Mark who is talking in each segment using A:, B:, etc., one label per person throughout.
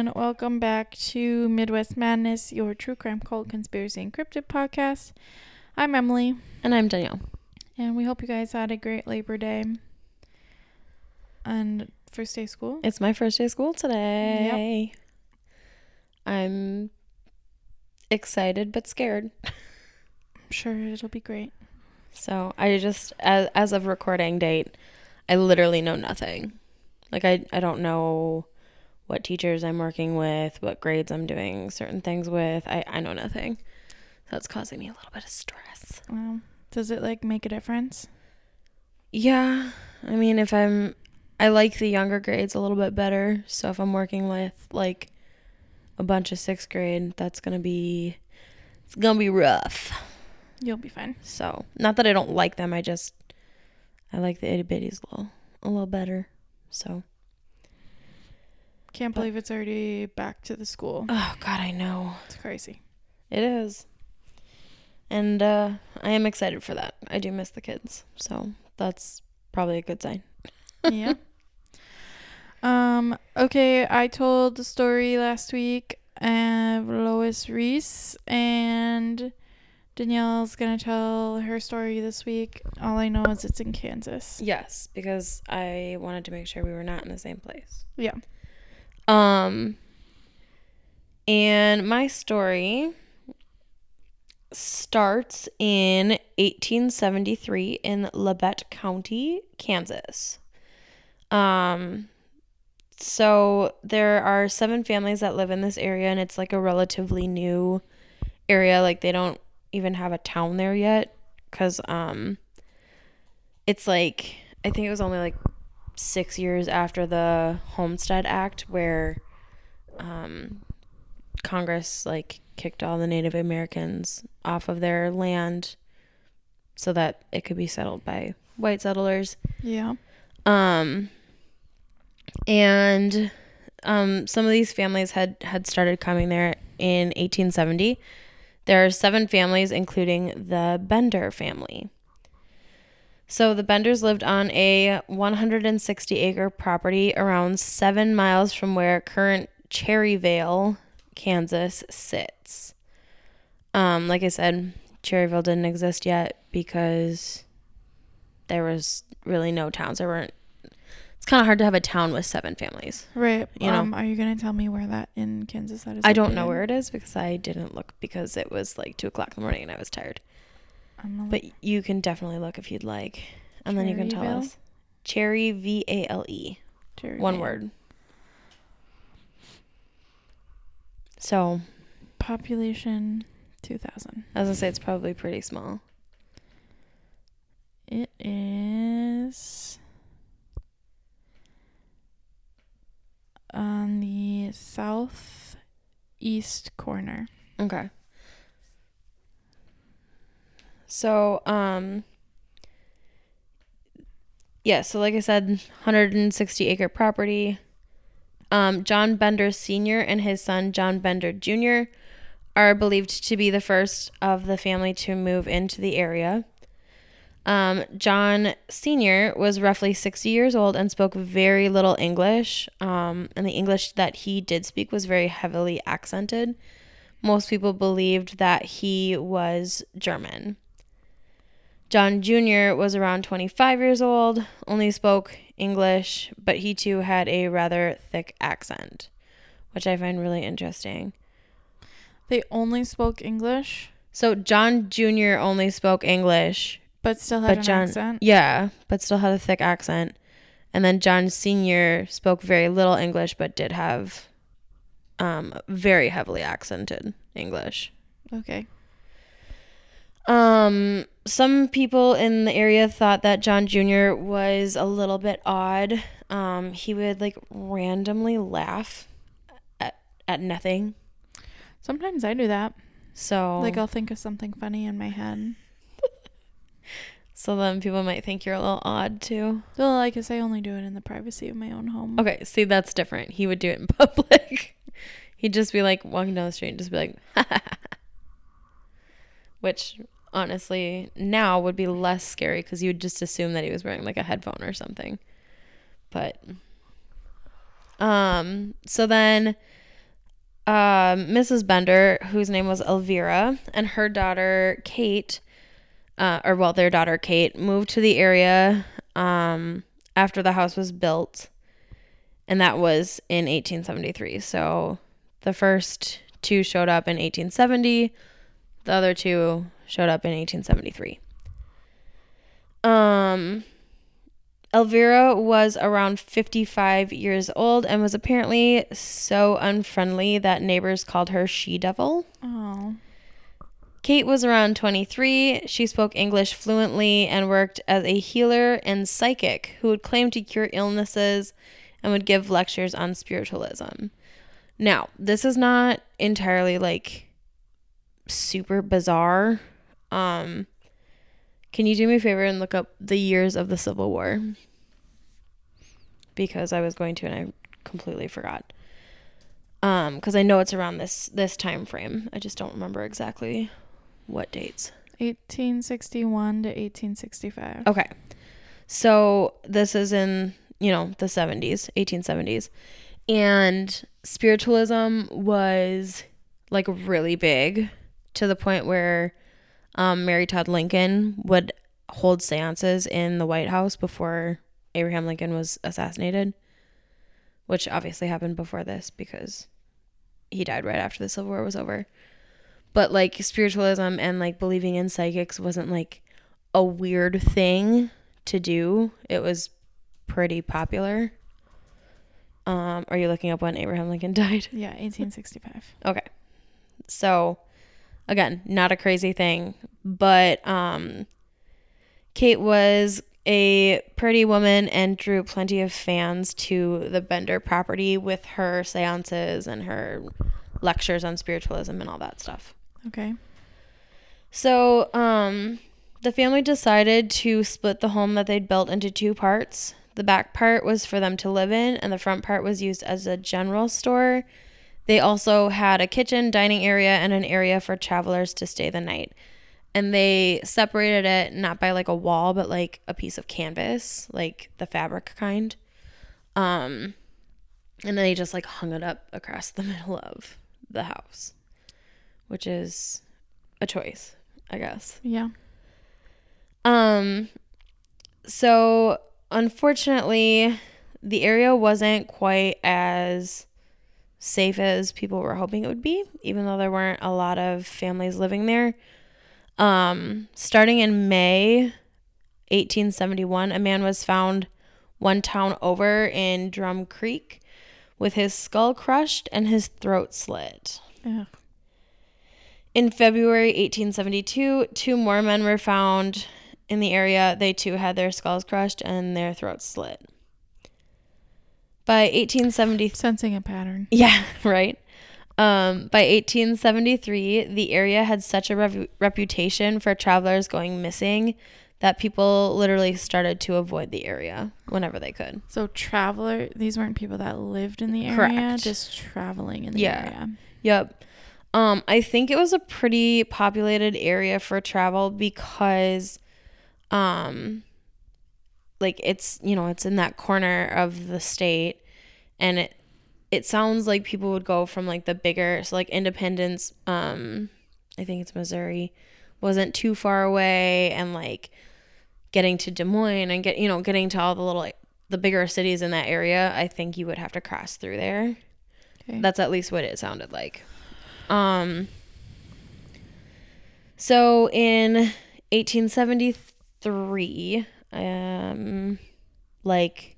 A: everyone. Welcome back to Midwest Madness, your true crime cult conspiracy encrypted podcast. I'm Emily,
B: And I'm Danielle.
A: and we hope you guys had a great Labor Day and first day of school.
B: It's my first day of school today. I'm excited but scared.
A: I'm sure it'll be great.
B: So I just, as, as of recording date, I literally know nothing. Like, I, I don't know what teachers I'm working with, what grades I'm doing certain things with. I, I know nothing. So it's causing me a little bit of stress.
A: Well, does it like make a difference?
B: Yeah. I mean, if I'm, I like the younger grades a little bit better. So if I'm working with like a bunch of sixth grade, that's going to be, it's going to be rough.
A: You'll be fine.
B: So not that I don't like them. I just, I like the itty bitties a little, a little better. So,
A: Can't believe it's already back to the school.
B: oh God, I know.
A: It's crazy.
B: It is. And uh, I am excited for that. I do miss the kids. So that's probably a good sign.
A: yeah. Um. Okay, I told the story last week of Lois Reese, and Danielle's gonna tell her story this week. All I know is it's in Kansas.
B: Yes, because I wanted to make sure we were not in the same place.
A: Yeah.
B: Um and my story starts in 1873 in Labette County, Kansas. Um so there are seven families that live in this area and it's like a relatively new area like they don't even have a town there yet cuz um it's like I think it was only like 6 years after the Homestead Act where um Congress like kicked all the Native Americans off of their land so that it could be settled by white settlers.
A: Yeah.
B: Um, and um, some of these families had had started coming there in 1870. There are seven families, including the Bender family. So the Benders lived on a 160 acre property around seven miles from where current Cherryvale, Kansas sits. Um, like I said, Cherryville didn't exist yet because there was really no towns. There weren't. It's kind of hard to have a town with seven families.
A: Right.
B: You know.
A: um. Are you gonna tell me where that in Kansas that is?
B: I don't know where it is because I didn't look because it was like two o'clock in the morning and I was tired. But you can definitely look if you'd like, and then you can tell
A: Cherryvale?
B: us. Cherry V A L E,
A: look-
B: one word. So
A: Population two thousand.
B: I was gonna say it's probably pretty small.
A: It is on the southeast corner.
B: Okay. So, um, yeah, so like I said, 160 acre property. Um, John Bender Sr. and his son, John Bender Jr., are believed to be the first of the family to move into the area. Um, John Sr. was roughly 60 years old and spoke very little English. Um, and the English that he did speak was very heavily accented. Most people believed that he was German. John Jr. was around 25 years old, only spoke English, but he too had a rather thick accent, which I find really interesting.
A: They only spoke English,
B: So John Jr. only spoke English,
A: but still had
B: but
A: an
B: John,
A: accent.
B: yeah, but still had a thick accent. And then John Sr. spoke very little English, but did have um, very heavily accented English.
A: Okay.
B: Um, some people in the area thought that John Jr. was a little bit odd. Um, he would like randomly laugh at, at nothing.
A: Sometimes I do that.
B: So
A: Like I'll think of something funny in my head.
B: so then people might think you're a little odd too.
A: Well, I guess I only do it in the privacy of my own home.
B: Okay, see that's different. He would do it in public. He'd just be like walking down the street and just be like which honestly now would be less scary because you would just assume that he was wearing like a headphone or something. But um so then um, Mrs. Bender, whose name was Elvira, and her daughter Kate, uh, or well, their daughter Kate, moved to the area um, after the house was built, and that was in 1873. So the first two showed up in 1870, the other two showed up in 1873. Um, Elvira was around 55 years old and was apparently so unfriendly that neighbors called her She Devil.
A: Oh.
B: Kate was around 23. She spoke English fluently and worked as a healer and psychic who would claim to cure illnesses and would give lectures on spiritualism. Now, this is not entirely like super bizarre. Um, can you do me a favor and look up the years of the Civil War? Because I was going to and I completely forgot. Um, because I know it's around this this time frame. I just don't remember exactly what dates.
A: 1861 to 1865.
B: Okay. So this is in, you know, the 70s, 1870s. And spiritualism was like really big to the point where um, Mary Todd Lincoln would hold seances in the White House before Abraham Lincoln was assassinated, which obviously happened before this because he died right after the Civil War was over. But like spiritualism and like believing in psychics wasn't like a weird thing to do. It was pretty popular. Um, are you looking up when Abraham Lincoln died?
A: Yeah, 1865.
B: Okay. So again, not a crazy thing, but um Kate was a pretty woman and drew plenty of fans to the Bender property with her seances and her lectures on spiritualism and all that stuff.
A: Okay.
B: So, um, the family decided to split the home that they'd built into two parts. The back part was for them to live in, and the front part was used as a general store. They also had a kitchen, dining area, and an area for travelers to stay the night. And they separated it not by like a wall, but like a piece of canvas, like the fabric kind. Um, and then they just like hung it up across the middle of the house, which is a choice, I guess.
A: Yeah.
B: Um so unfortunately the area wasn't quite as safe as people were hoping it would be, even though there weren't a lot of families living there. Um starting in May 1871, a man was found one town over in Drum Creek with his skull crushed and his throat slit.
A: Ugh.
B: In February 1872, two more men were found in the area. They too had their skulls crushed and their throats slit. By 1870,
A: Sensing a pattern.
B: yeah, right. Um, by 1873, the area had such a reputation for travelers going missing that people literally started to avoid the area whenever they could.
A: So traveler, these weren't people that lived in the area,
B: Correct.
A: just traveling in the area.
B: Yeah.
A: area.
B: Yep. Um, I think it was a pretty populated area for travel because, um, like it's you know it's in that corner of the state, and it it sounds like people would go from like the bigger so like Independence, um, I think it's Missouri, wasn't too far away, and like getting to Des Moines and get you know getting to all the little like, the bigger cities in that area. I think you would have to cross through there.
A: Okay.
B: That's at least what it sounded like. Um so in 1873, um like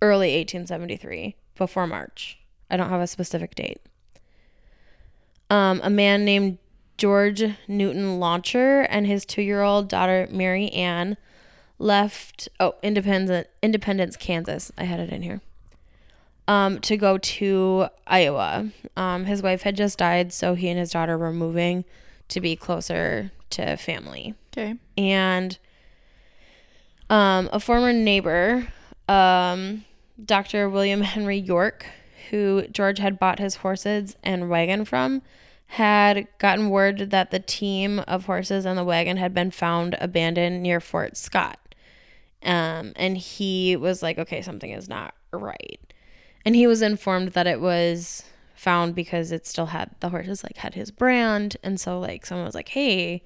B: early 1873, before March. I don't have a specific date. Um a man named George Newton Longcor and his 2-year-old daughter Mary Ann left oh, Independence Independence, Kansas. I had it in here um, to go to Iowa. Um, his wife had just died, so he and his daughter were moving to be closer to family.
A: Okay.
B: And um, a former neighbor, um, Dr. William Henry York, who George had bought his horses and wagon from, had gotten word that the team of horses and the wagon had been found abandoned near Fort Scott. Um, and he was like, okay, something is not right. And he was informed that it was found because it still had the horses like had his brand and so like someone was like hey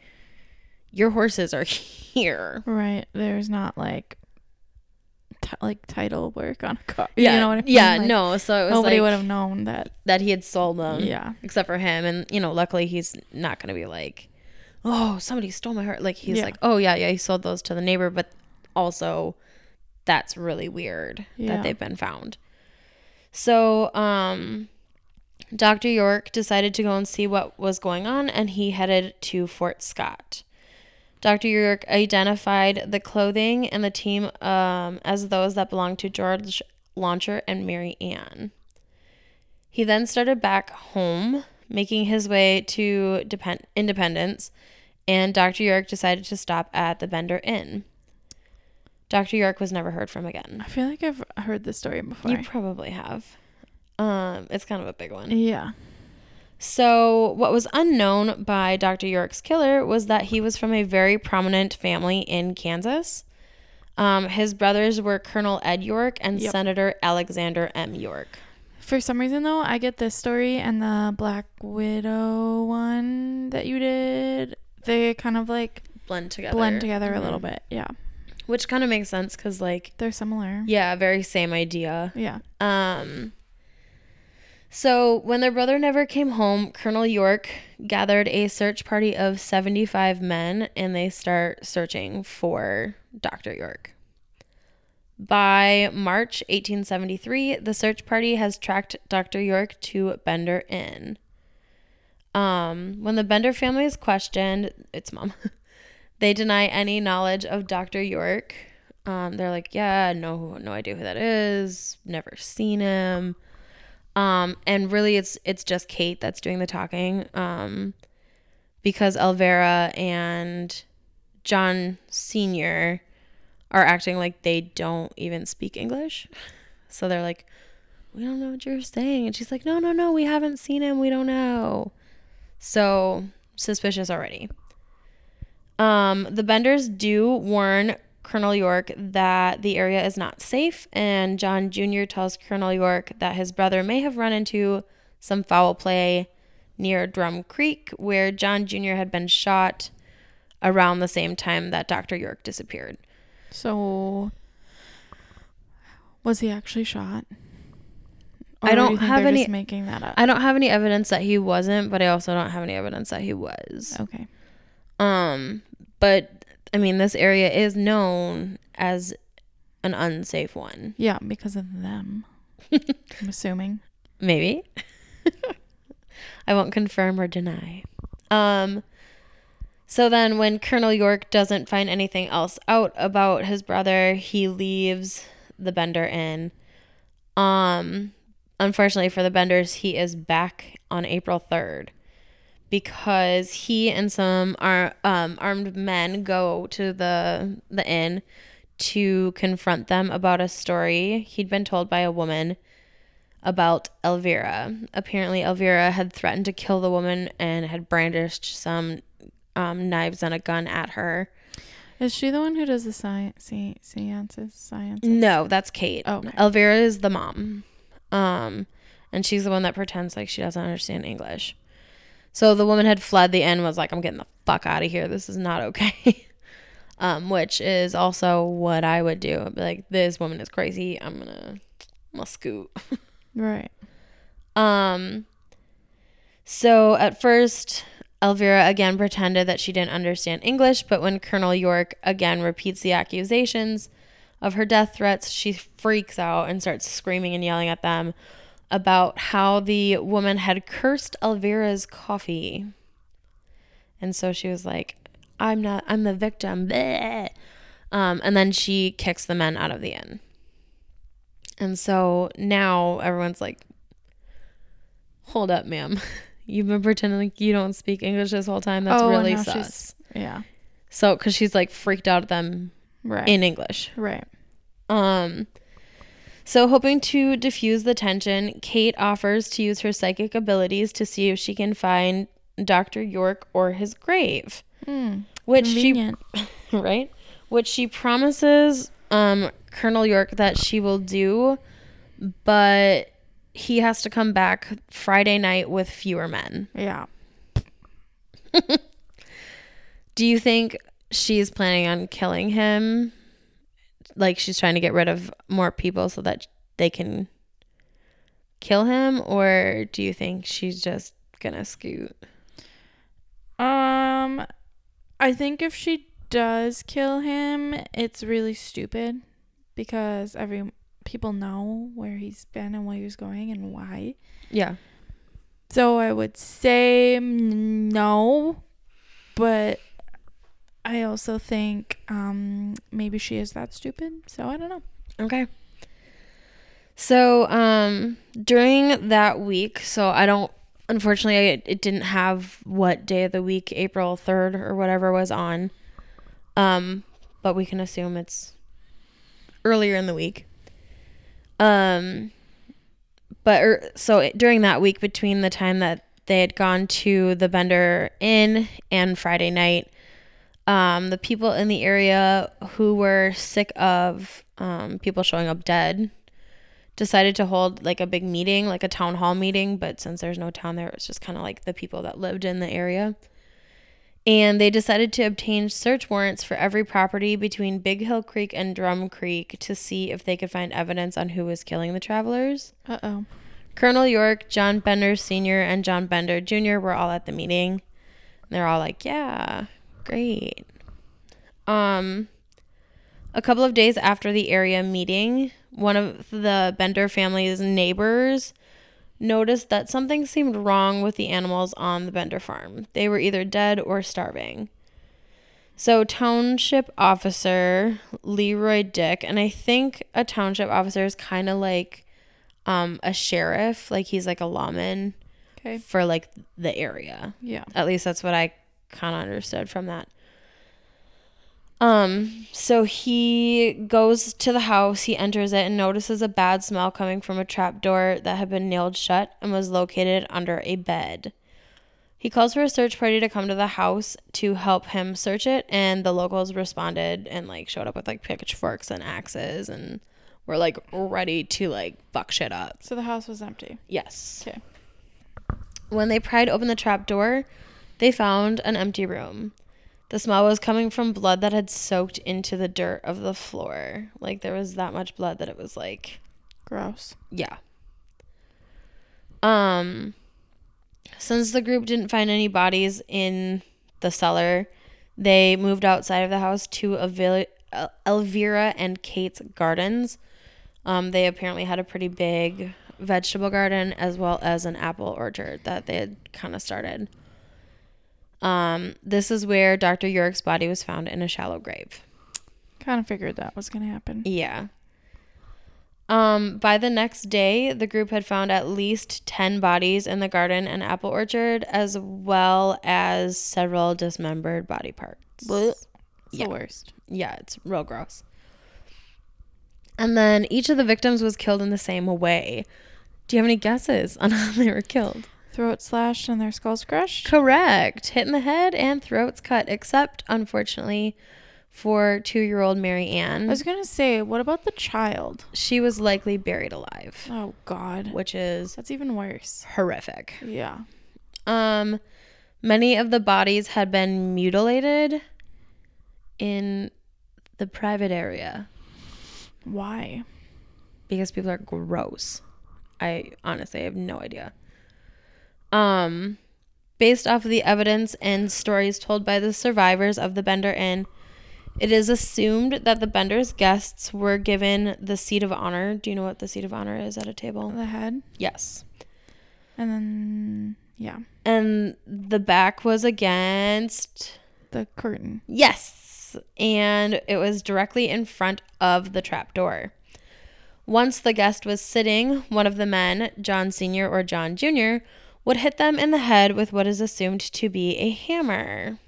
B: your horses are here
A: Right. There's not like t- like title work on a car.
B: yeah
A: You know what I mean?
B: yeah
A: Like,
B: no so it was
A: Nobody
B: like
A: would have known that.
B: that he had sold them
A: yeah.
B: except for him and you know luckily he's not gonna be like oh somebody stole my heart like he's
A: Yeah.
B: like oh yeah yeah he sold those to the neighbor but also that's really weird
A: Yeah.
B: that they've been found so um dr york decided to go and see what was going on and he headed to fort scott dr york identified the clothing and the team um, as those that belonged to george Longcor and mary ann he then started back home, making his way to depend- Independence, and Dr. York decided to stop at the Bender Inn. Dr. York was never heard from again.
A: I feel like I've heard this story before.
B: You probably have. Um, it's kind of a big one.
A: yeah.
B: So, what was unknown by Dr. York's killer was that he was from a very prominent family in Kansas. Um, his brothers were Colonel Ed York and
A: Yep.
B: Senator Alexander M. York.
A: For some reason though, I get this story and the Black Widow one that you did. They kind of like
B: Blend together.
A: blend together a little bit. Yeah.
B: Which kind of makes sense because, like,
A: They're similar.
B: yeah, very same idea.
A: Yeah.
B: Um so when their brother never came home, Colonel York gathered a search party of 75 men and they start searching for Dr. York. By March 1873, the search party has tracked Dr. York to Bender Inn. Um, when the Bender family is questioned, its mom, they deny any knowledge of Dr. York. Um, they're like, yeah, no, no idea who that is. Never seen him. Um, and really, it's it's just Kate that's doing the talking. Um, because Elvira and John Senior are acting like they don't even speak English. So they're like, we don't know what you're saying. And she's like, no, no, no, we haven't seen him. We don't know. So suspicious already. Um, the Benders do warn Colonel York that the area is not safe, and John Jr. tells Colonel York that his brother may have run into some foul play near Drum Creek, where John Jr. had been shot around the same time that Dr. York disappeared.
A: So was he actually shot?
B: I
A: do
B: don't
A: think
B: have any-
A: making that up.
B: I don't have any evidence that he wasn't, but I also don't have any evidence that he was.
A: okay.
B: Um, but I mean, this area is known as an unsafe one.
A: Yeah, because of them. I'm assuming.
B: Maybe. I won't confirm or deny. Um so then when Colonel York doesn't find anything else out about his brother, he leaves the Bender Inn. Um unfortunately for the Benders, he is back on April 3rd because he and some ar- um, armed men go to the the inn to confront them about a story he'd been told by a woman about Elvira. Apparently, Elvira had threatened to kill the woman and had brandished some um, knives and a gun at her.
A: Is she the one who does the science se- seances? Science.
B: No, that's Kate.
A: Oh, okay.
B: Elvira is the mom. Um, and she's the one that pretends like she doesn't understand English. So the woman had fled the inn, was like, I'm getting the fuck out of here. This is not okay. um, which is also what I would do. I'd be like, this woman is crazy. I'm gonna, I'm gonna scoot.
A: Right.
B: Um so at first Elvira again pretended that she didn't understand English, but when Colonel York again repeats the accusations of her death threats, she freaks out and starts screaming and yelling at them about how the woman had cursed Elvira's coffee. And so she was like, I'm not I'm the victim. Um, and then she kicks the men out of the inn. And so now everyone's like, hold up, ma'am. You've been pretending like you don't speak English this whole time. That's
A: Oh,
B: really sus.
A: Yeah.
B: So, because she's like freaked out at them
A: Right.
B: in English.
A: right.
B: Um, so hoping to diffuse the tension, Kate offers to use her psychic abilities to see if she can find Dr. York or his grave,
A: Hmm.
B: which she right? Which she promises um Colonel York that she will do, but he has to come back Friday night with fewer men.
A: Yeah.
B: Do you think she's planning on killing him? Like she's trying to get rid of more people so that they can kill him? Or do you think she's just gonna scoot?
A: Um, I think if she does kill him, it's really stupid because every people know where he's been and where he was going and why.
B: Yeah.
A: So I would say no, but I also think um maybe she is that stupid. So I don't know.
B: Okay. So, um, during that week, so I don't, unfortunately, it, didn't have what day of the week April 3rd or whatever was on. Um, but we can assume it's earlier in the week. Um, but er, so during that week between the time that they had gone to the Bender Inn and Friday night, um, the people in the area who were sick of um, people showing up dead decided to hold like a big meeting, like a town hall meeting. But since there's no town there, it was just kind of like the people that lived in the area. And they decided to obtain search warrants for every property between Big Hill Creek and Drum Creek to see if they could find evidence on who was killing the travelers.
A: Uh oh.
B: Colonel York, John Bender Sr., and John Bender Jr. were all at the meeting. They're all like, yeah, great. Um, a couple of days after the area meeting, one of the Bender family's neighbors noticed that something seemed wrong with the animals on the Bender farm. They were either dead or starving. So, township officer Leroy Dick, and I think a township officer is kind of like um, a sheriff, like he's like a lawman
A: Okay.
B: for like the area.
A: Yeah.
B: At least that's what I kind of understood from that. Um, so he goes to the house, he enters it and notices a bad smell coming from a trap door that had been nailed shut and was located under a bed. He calls for a search party to come to the house to help him search it, and the locals responded and like showed up with like pitchforks and axes and were like ready to like fuck shit up.
A: So the house was empty.
B: Yes.
A: Okay.
B: When they pried open the trap door, they found an empty room. The smell was coming from blood that had soaked into the dirt of the floor. Like there was that much blood that it was like,
A: Gross.
B: yeah. Um since the group didn't find any bodies in the cellar, they moved outside of the house to Avil- El- Elvira and Kate's gardens. Um, they apparently had a pretty big vegetable garden as well as an apple orchard that they had kind of started. Um, this is where Dr. York's body was found in a shallow grave.
A: Kind of figured that was gonna happen.
B: Yeah. Um, by the next day, the group had found at least 10 bodies in the garden and apple orchard, as well as several dismembered body parts.
A: It's
B: Yeah.
A: the worst.
B: Yeah, it's real gross. And then each of the victims was killed in the same way. Do you have any guesses on how they were killed?
A: Throat slashed and their skulls crushed.
B: Correct. Hit in the head and throats cut, except, unfortunately, for two year old Mary Ann.
A: I was gonna say, what about the child?
B: She was likely buried alive,
A: Oh God,
B: which is
A: that's even worse.
B: horrific.
A: Yeah.
B: Um, many of the bodies had been mutilated in the private area
A: Why?
B: because people are gross. I honestly have no idea. Um, based off of the evidence and stories told by the survivors of the Bender Inn, it is assumed that the Bender's guests were given the seat of honor. Do you know what the seat of honor is at a table?
A: The head,
B: Yes.
A: and then yeah,
B: And the back was against
A: the curtain.
B: Yes. And it was directly in front of the trap door. Once the guest was sitting, one of the men, John Sr. or John Jr., would hit them in the head with what is assumed to be a hammer.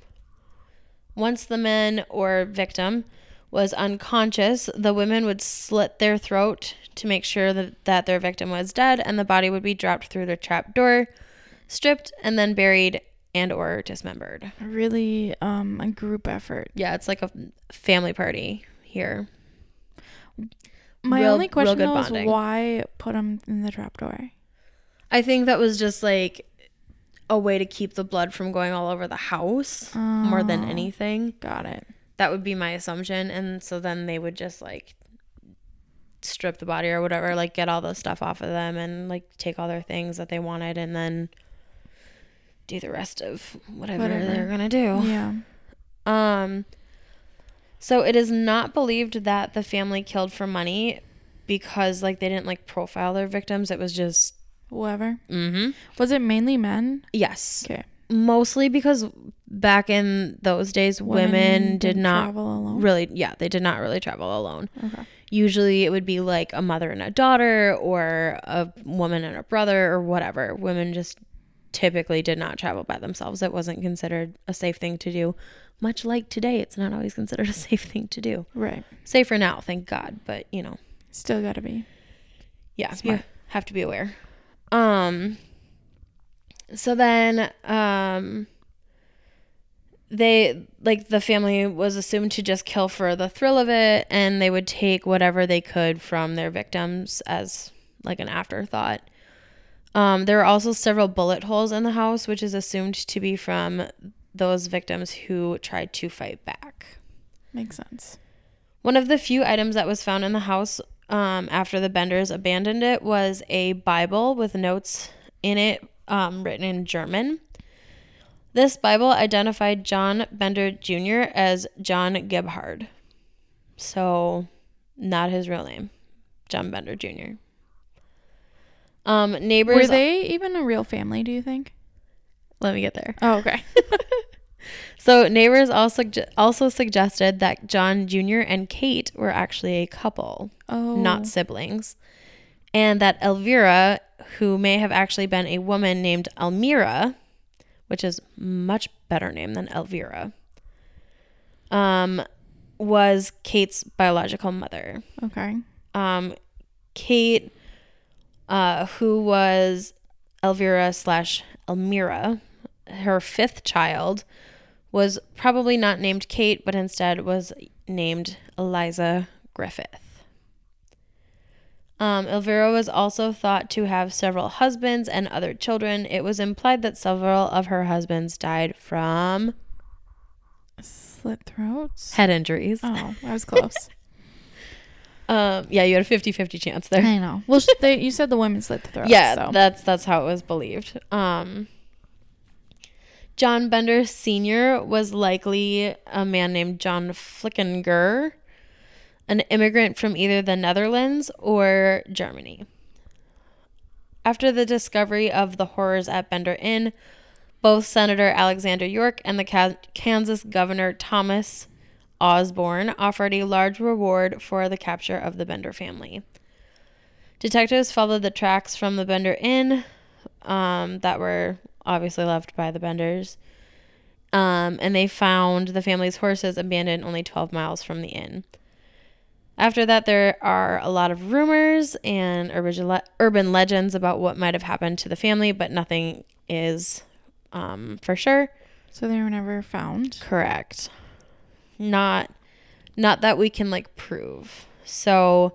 B: Once the man or victim was unconscious, the women would slit their throat to make sure that, that their victim was dead, and the body would be dropped through the trap door, stripped, and then buried and or dismembered.
A: Really, um, a group effort.
B: Yeah, it's like a family party here.
A: My
B: Real-
A: only question is why put them in the trapdoor?
B: I think that was just like a way to keep the blood from going all over the house more than
A: Oh,
B: anything.
A: Got it.
B: That would be my assumption. And so then they would just like strip the body or whatever, like get all the stuff off of them and like take all their things that they wanted and then do the rest of whatever,
A: Whatever.
B: they're going to do.
A: Yeah.
B: Um so it is not believed that the family killed for money because like they didn't like profile their victims. It was just
A: Whoever.
B: mhm.
A: Was it mainly men?
B: Yes.
A: Okay.
B: Mostly because back in those days women, did
A: didn't
B: not
A: travel alone.
B: really yeah, they did not really travel alone.
A: Okay.
B: Usually it would be like a mother and a daughter or a woman and a brother or whatever. Women just typically did not travel by themselves. It wasn't considered a safe thing to do. Much like today, it's not always considered a safe thing to do.
A: Right.
B: Safer now, thank God, but you know,
A: Still gotta be.
B: yeah,
A: Smart.
B: you have to be aware. Um so then um they like the family was assumed to just kill for the thrill of it and they would take whatever they could from their victims as like an afterthought. Um there were also several bullet holes in the house which is assumed to be from those victims who tried to fight back.
A: Makes sense.
B: One of the few items that was found in the house um, after the Benders abandoned it was a Bible with notes in it um, written in German. This Bible identified John Bender Jr. as John Gebhardt. So, not his real name, John Bender Jr. Um, neighbors.
A: Were they even a real family? Do you think?
B: Let me get there.
A: Oh, okay.
B: So neighbors also also suggested that John Jr. and Kate were actually a couple.
A: Oh,
B: not siblings. And that Elvira, who may have actually been a woman named Elmira, which is much better name than Elvira, um, was Kate's biological mother.
A: okay.
B: Um, Kate, uh, who was Elvira slash Elmira, her fifth child, was probably not named Kate, but instead was named Eliza Griffith. Um, Elvira was also thought to have several husbands and other children. It was implied that several of her husbands died from
A: Slit throats.
B: head injuries.
A: Oh, I was close.
B: Um, yeah, you had a 50 50 chance there.
A: I know. Well, they, you said the women slit the throats.
B: yeah,
A: So.
B: that's that's how it was believed. Um, John Bender Sr. was likely a man named John Flickinger, an immigrant from either the Netherlands or Germany. After the discovery of the horrors at Bender Inn, both Senator Alexander York and the Kansas Governor Thomas Osborn offered a large reward for the capture of the Bender family. Detectives followed the tracks from the Bender Inn um, that were obviously left by the Benders. Um, and they found the family's horses abandoned only 12 miles from the inn. After that, there are a lot of rumors and urban, urban legends about what might have happened to the family, but nothing is um, for sure.
A: So they were never found.
B: Correct. Not not that we can like prove. So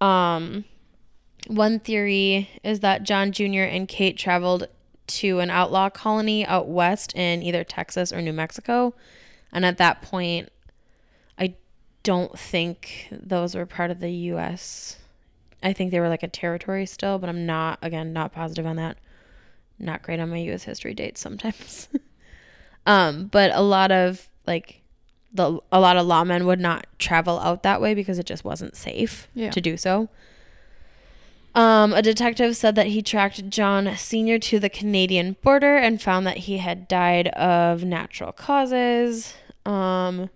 B: um one theory is that John Jr. and Kate traveled to an outlaw colony out west in either Texas or New Mexico. And at that point I don't think those were part of the US. I think they were like a territory still, but I'm not again not positive on that. Not great on my US history dates sometimes. Um, but a lot of like the a lot of lawmen would not travel out that way because it just wasn't safe
A: Yeah.
B: to do so. Um, a detective said that he tracked John Sr. to the Canadian border and found that he had died of natural causes. Um,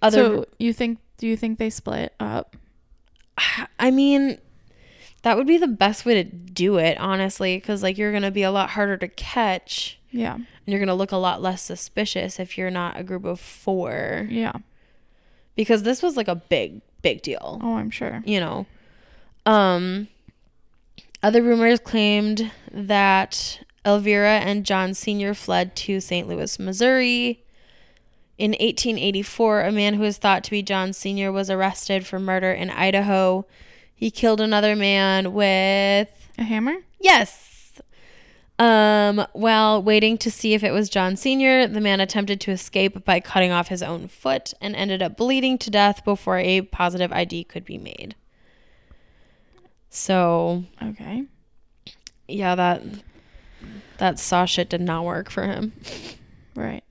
B: other,
A: so you think? Do you think they split up?
B: I mean, that would be the best way to do it, honestly, because like you're gonna be a lot harder to catch.
A: Yeah.
B: And you're going to look a lot less suspicious if you're not a group of four.
A: Yeah.
B: Because this was like a big, big deal,
A: Oh, I'm sure.
B: you know. Um, other rumors claimed that Elvira and John Sr. fled to St. Louis, Missouri. In 1884, a man who was thought to be John Sr. was arrested for murder in Idaho. He killed another man with
A: A hammer?
B: Yes. Um, while waiting to see if it was John Sr., the man attempted to escape by cutting off his own foot and ended up bleeding to death before a positive ID could be made. So,
A: Okay.
B: yeah, that that saw shit did not work for him.
A: Right.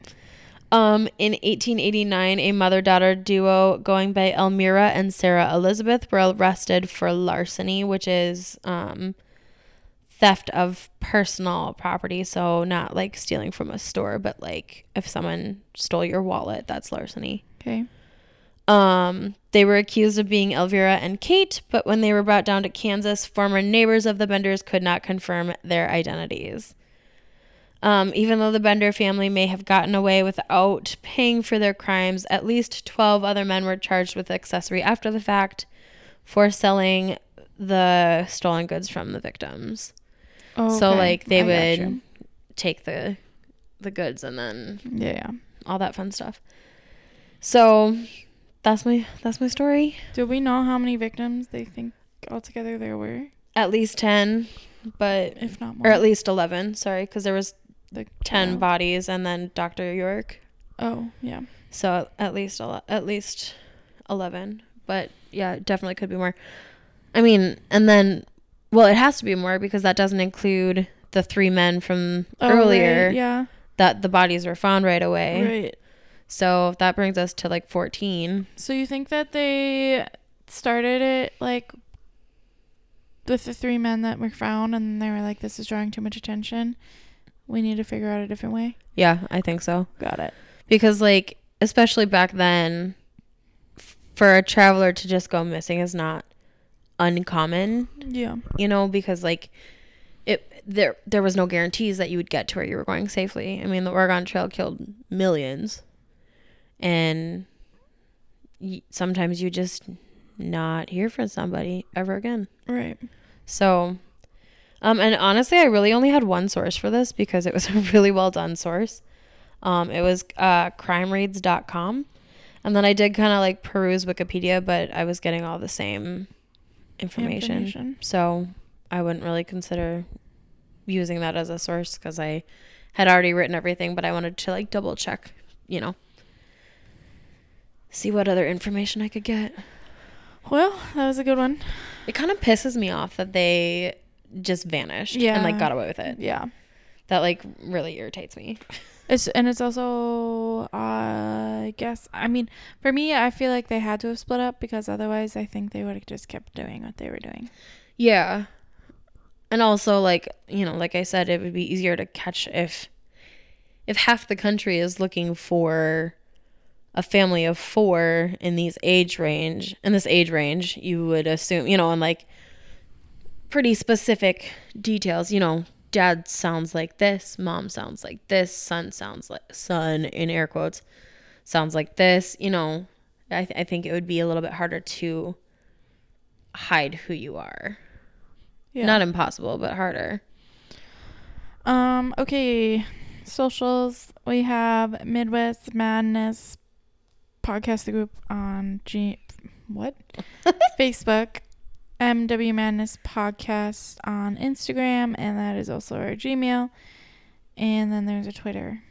B: Um, in 1889, a mother-daughter duo going by Elmira and Sarah Elizabeth were arrested for larceny, which is um, theft of personal property. So not like stealing from a store, but like if someone stole your wallet, that's larceny.
A: Okay.
B: Um, they were accused of being Elvira and Kate, but when they were brought down to Kansas, former neighbors of the Benders could not confirm their identities. Um, even though the Bender family may have gotten away without paying for their crimes, at least 12 other men were charged with accessory after the fact for selling the stolen goods from the victims.
A: Oh,
B: So like they
A: I
B: would take the the goods and then
A: Yeah, yeah.
B: all that fun stuff. So that's my that's my story.
A: Do we know how many victims they think altogether there were?
B: At least 10, but
A: If not more.
B: or at least 11, sorry, cuz there was
A: the
B: 10
A: child.
B: bodies and then Dr. York.
A: Oh, yeah.
B: So at least a at least 11, but yeah, definitely could be more. I mean, and then well, it has to be more because that doesn't include the three men from
A: Oh,
B: earlier
A: right, Yeah.
B: that the bodies were found right away.
A: Right.
B: So that brings us to like 14.
A: So you think that they started it like with the three men that were found and they were like, this is drawing too much attention. We need to figure out a different way.
B: Yeah, I think so.
A: Got it.
B: because like especially back then f- for a traveler to just go missing is not uncommon
A: Yeah.
B: you know because like it there there was no guarantees that you would get to where you were going safely i mean the oregon trail killed millions and y- sometimes you just not hear from somebody ever again.
A: Right.
B: so um and honestly i really only had one source for this because it was a really well done source. Um it was uh crimereads.com and then i did kind of like peruse wikipedia but i was getting all the same information,
A: Information.
B: so i wouldn't really consider using that as a source because i had already written everything but i wanted to like double check you know see what other information i could get
A: Well, that was a good one.
B: it kind of pisses me off that they just vanished and like got away with it.
A: Yeah.
B: That like really irritates me.
A: It's and it's also uh, I guess I mean for me I feel like they had to have split up because otherwise I think they would have just kept doing what they were doing.
B: Yeah. And also like, you know, like I said, it would be easier to catch if if half the country is looking for a family of four in these age range in this age range, you would assume, you know, and like pretty specific details, you know, dad sounds like this, mom sounds like this, son sounds like son in air quotes sounds like this, you know. I, th- I think it would be a little bit harder to hide who you are.
A: Yeah.
B: Not impossible, but harder.
A: Um, okay. Socials. We have Midwest Madness podcast the group on G what? Facebook. MW Madness podcast on Instagram and that is also our Gmail. And then there's a Twitter.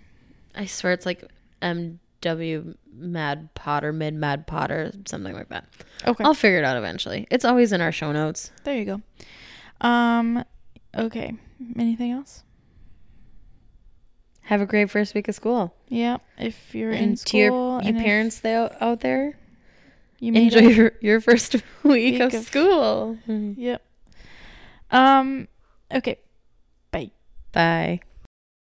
B: I swear it's like MW Mad Potter, Mid Mad Potter, something like that.
A: Okay.
B: I'll figure it out eventually. It's always in our show notes.
A: There you go. Um okay. Anything else?
B: Have a great first week of school.
A: Yeah. If you're in school
B: to your, you
A: and
B: parents they, out there,
A: you
B: enjoy your, your first week,
A: Week
B: of,
A: of-
B: school.
A: Yep. Um okay. Bye.
B: Bye.